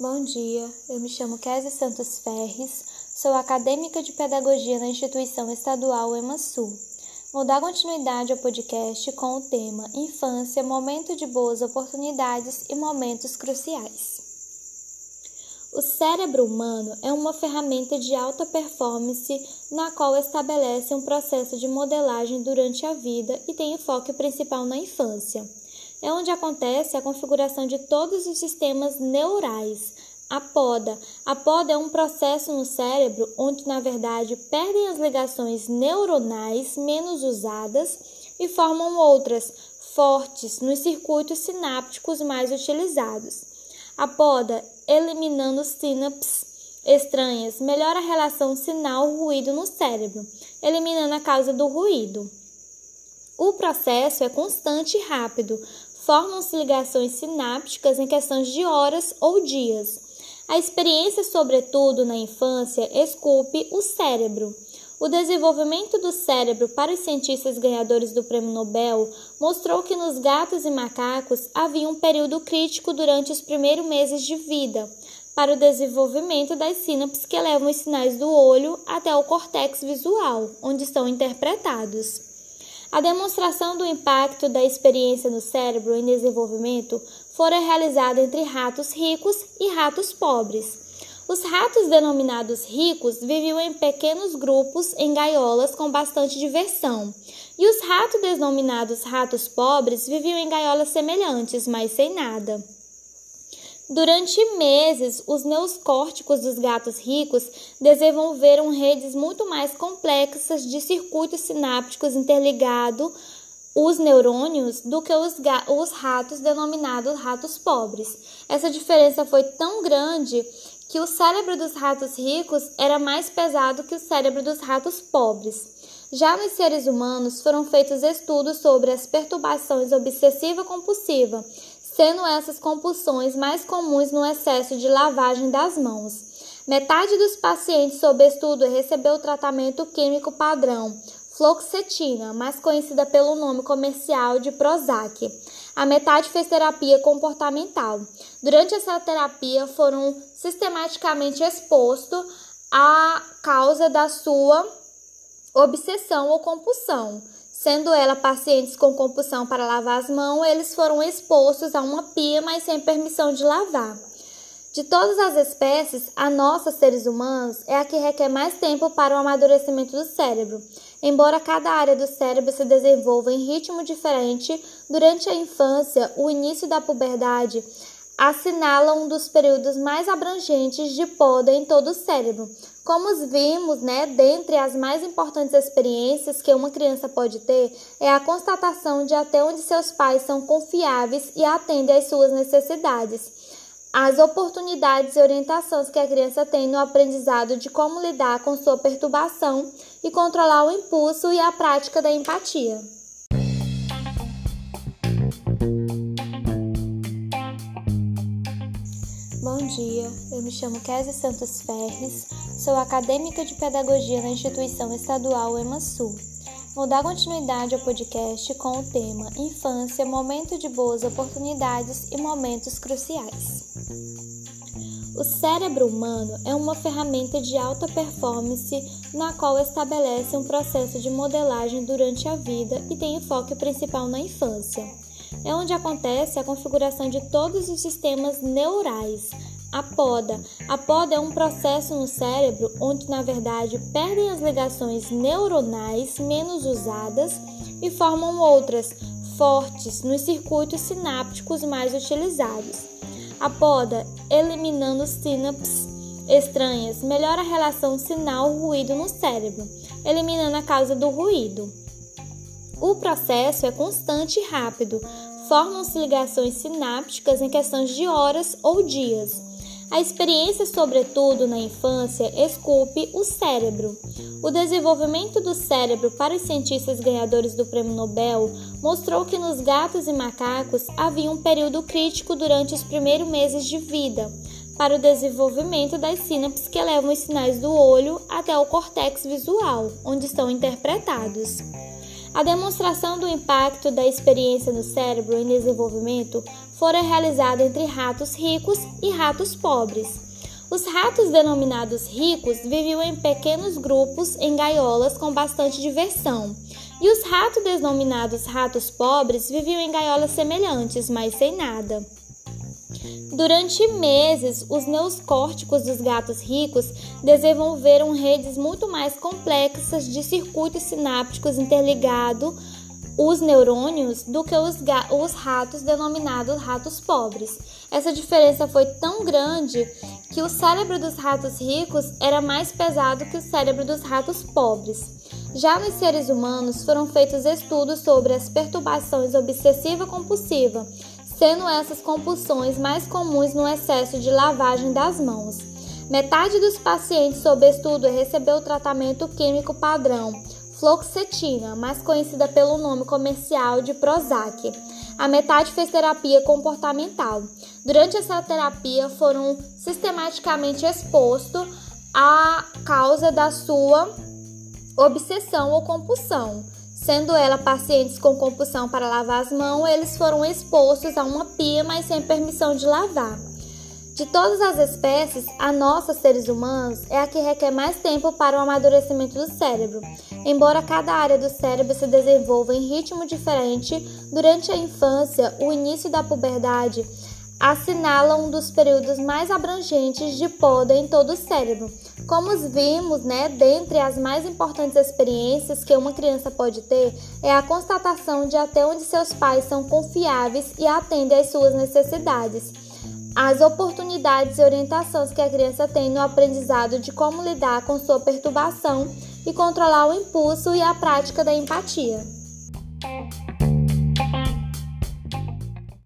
Bom dia, eu me chamo Kézia Santos Ferres, sou acadêmica de pedagogia na instituição estadual EMASU. Vou dar continuidade ao podcast com o tema Infância, momento de boas oportunidades e momentos cruciais. O cérebro humano é uma ferramenta de alta performance na qual estabelece um processo de modelagem durante a vida e tem enfoque principal na infância. É onde acontece a configuração de todos os sistemas neurais. A poda. A poda é um processo no cérebro onde, na verdade, perdem as ligações neuronais menos usadas e formam outras, fortes, nos circuitos sinápticos mais utilizados. A poda eliminando sinapses estranhas, melhora a relação sinal-ruído no cérebro, eliminando a causa do ruído. O processo é constante e rápido, formam-se ligações sinápticas em questões de horas ou dias. A experiência, sobretudo na infância, esculpe o cérebro. O desenvolvimento do cérebro para os cientistas ganhadores do Prêmio Nobel mostrou que nos gatos e macacos havia um período crítico durante os primeiros meses de vida para o desenvolvimento das sínapses que levam os sinais do olho até o córtex visual, onde são interpretados. A demonstração do impacto da experiência no cérebro em desenvolvimento fora realizada entre ratos ricos e ratos pobres. Os ratos denominados ricos viviam em pequenos grupos em gaiolas com bastante diversão, e os ratos denominados ratos pobres viviam em gaiolas semelhantes, mas sem nada. Durante meses, os neocórticos dos gatos ricos desenvolveram redes muito mais complexas de circuitos sinápticos interligados os neurônios do que os, os ratos denominados ratos pobres. Essa diferença foi tão grande que o cérebro dos ratos ricos era mais pesado que o cérebro dos ratos pobres. Já nos seres humanos foram feitos estudos sobre as perturbações obsessiva-compulsiva, sendo essas compulsões mais comuns no excesso de lavagem das mãos. Metade dos pacientes sob estudo recebeu o tratamento químico padrão, fluoxetina, mais conhecida pelo nome comercial de Prozac. A metade fez terapia comportamental. Durante essa terapia foram sistematicamente expostos à causa da sua obsessão ou compulsão. Sendo ela pacientes com compulsão para lavar as mãos, eles foram expostos a uma pia, mas sem permissão de lavar. De todas as espécies, a nossa, seres humanos, é a que requer mais tempo para o amadurecimento do cérebro. Embora cada área do cérebro se desenvolva em ritmo diferente, durante a infância, o início da puberdade assinala um dos períodos mais abrangentes de poda em todo o cérebro. Como vimos, né, dentre as mais importantes experiências que uma criança pode ter é a constatação de até onde seus pais são confiáveis e atendem às suas necessidades as oportunidades e orientações que a criança tem no aprendizado de como lidar com sua perturbação e controlar o impulso e a prática da empatia. Bom dia, eu me chamo Kézia Santos Ferres, sou acadêmica de pedagogia na instituição estadual EMASU. Vou dar continuidade ao podcast com o tema Infância, momento de boas oportunidades e momentos cruciais. O cérebro humano é uma ferramenta de alta performance na qual estabelece um processo de modelagem durante a vida e tem enfoque principal na infância. É onde acontece a configuração de todos os sistemas neurais, a poda. A poda é um processo no cérebro onde, na verdade, perdem as ligações neuronais menos usadas e formam outras, fortes, nos circuitos sinápticos mais utilizados. A poda, eliminando sinapses estranhas, melhora a relação sinal-ruído no cérebro, eliminando a causa do ruído. O processo é constante e rápido, formam-se ligações sinápticas em questões de horas ou dias. A experiência, sobretudo na infância, esculpe o cérebro. O desenvolvimento do cérebro para os cientistas ganhadores do Prêmio Nobel mostrou que nos gatos e macacos havia um período crítico durante os primeiros meses de vida para o desenvolvimento das sínapses que levam os sinais do olho até o córtex visual, onde são interpretados. A demonstração do impacto da experiência no cérebro em desenvolvimento foram realizadas entre ratos ricos e ratos pobres. Os ratos denominados ricos viviam em pequenos grupos em gaiolas com bastante diversão, e os ratos denominados ratos pobres viviam em gaiolas semelhantes, mas sem nada. Durante meses, os neocórticos dos gatos ricos desenvolveram redes muito mais complexas de circuitos sinápticos interligados os neurônios do que os, os, ratos denominados ratos pobres. Essa diferença foi tão grande que o cérebro dos ratos ricos era mais pesado que o cérebro dos ratos pobres. Já nos seres humanos foram feitos estudos sobre as perturbações obsessiva-compulsiva, sendo essas compulsões mais comuns no excesso de lavagem das mãos. Metade dos pacientes sob estudo recebeu o tratamento químico padrão, fluoxetina, mais conhecida pelo nome comercial de Prozac. A metade fez terapia comportamental. Durante essa terapia foram sistematicamente expostos à causa da sua obsessão ou compulsão. Sendo ela pacientes com compulsão para lavar as mãos, eles foram expostos a uma pia, mas sem permissão de lavar. De todas as espécies, a nossa, seres humanos, é a que requer mais tempo para o amadurecimento do cérebro. Embora cada área do cérebro se desenvolva em ritmo diferente, durante a infância, o início da puberdade assinala um dos períodos mais abrangentes de poda em todo o cérebro. Como vimos, né, dentre as mais importantes experiências que uma criança pode ter é a constatação de até onde seus pais são confiáveis e atendem às suas necessidades. As oportunidades e orientações que a criança tem no aprendizado de como lidar com sua perturbação e controlar o impulso e a prática da empatia.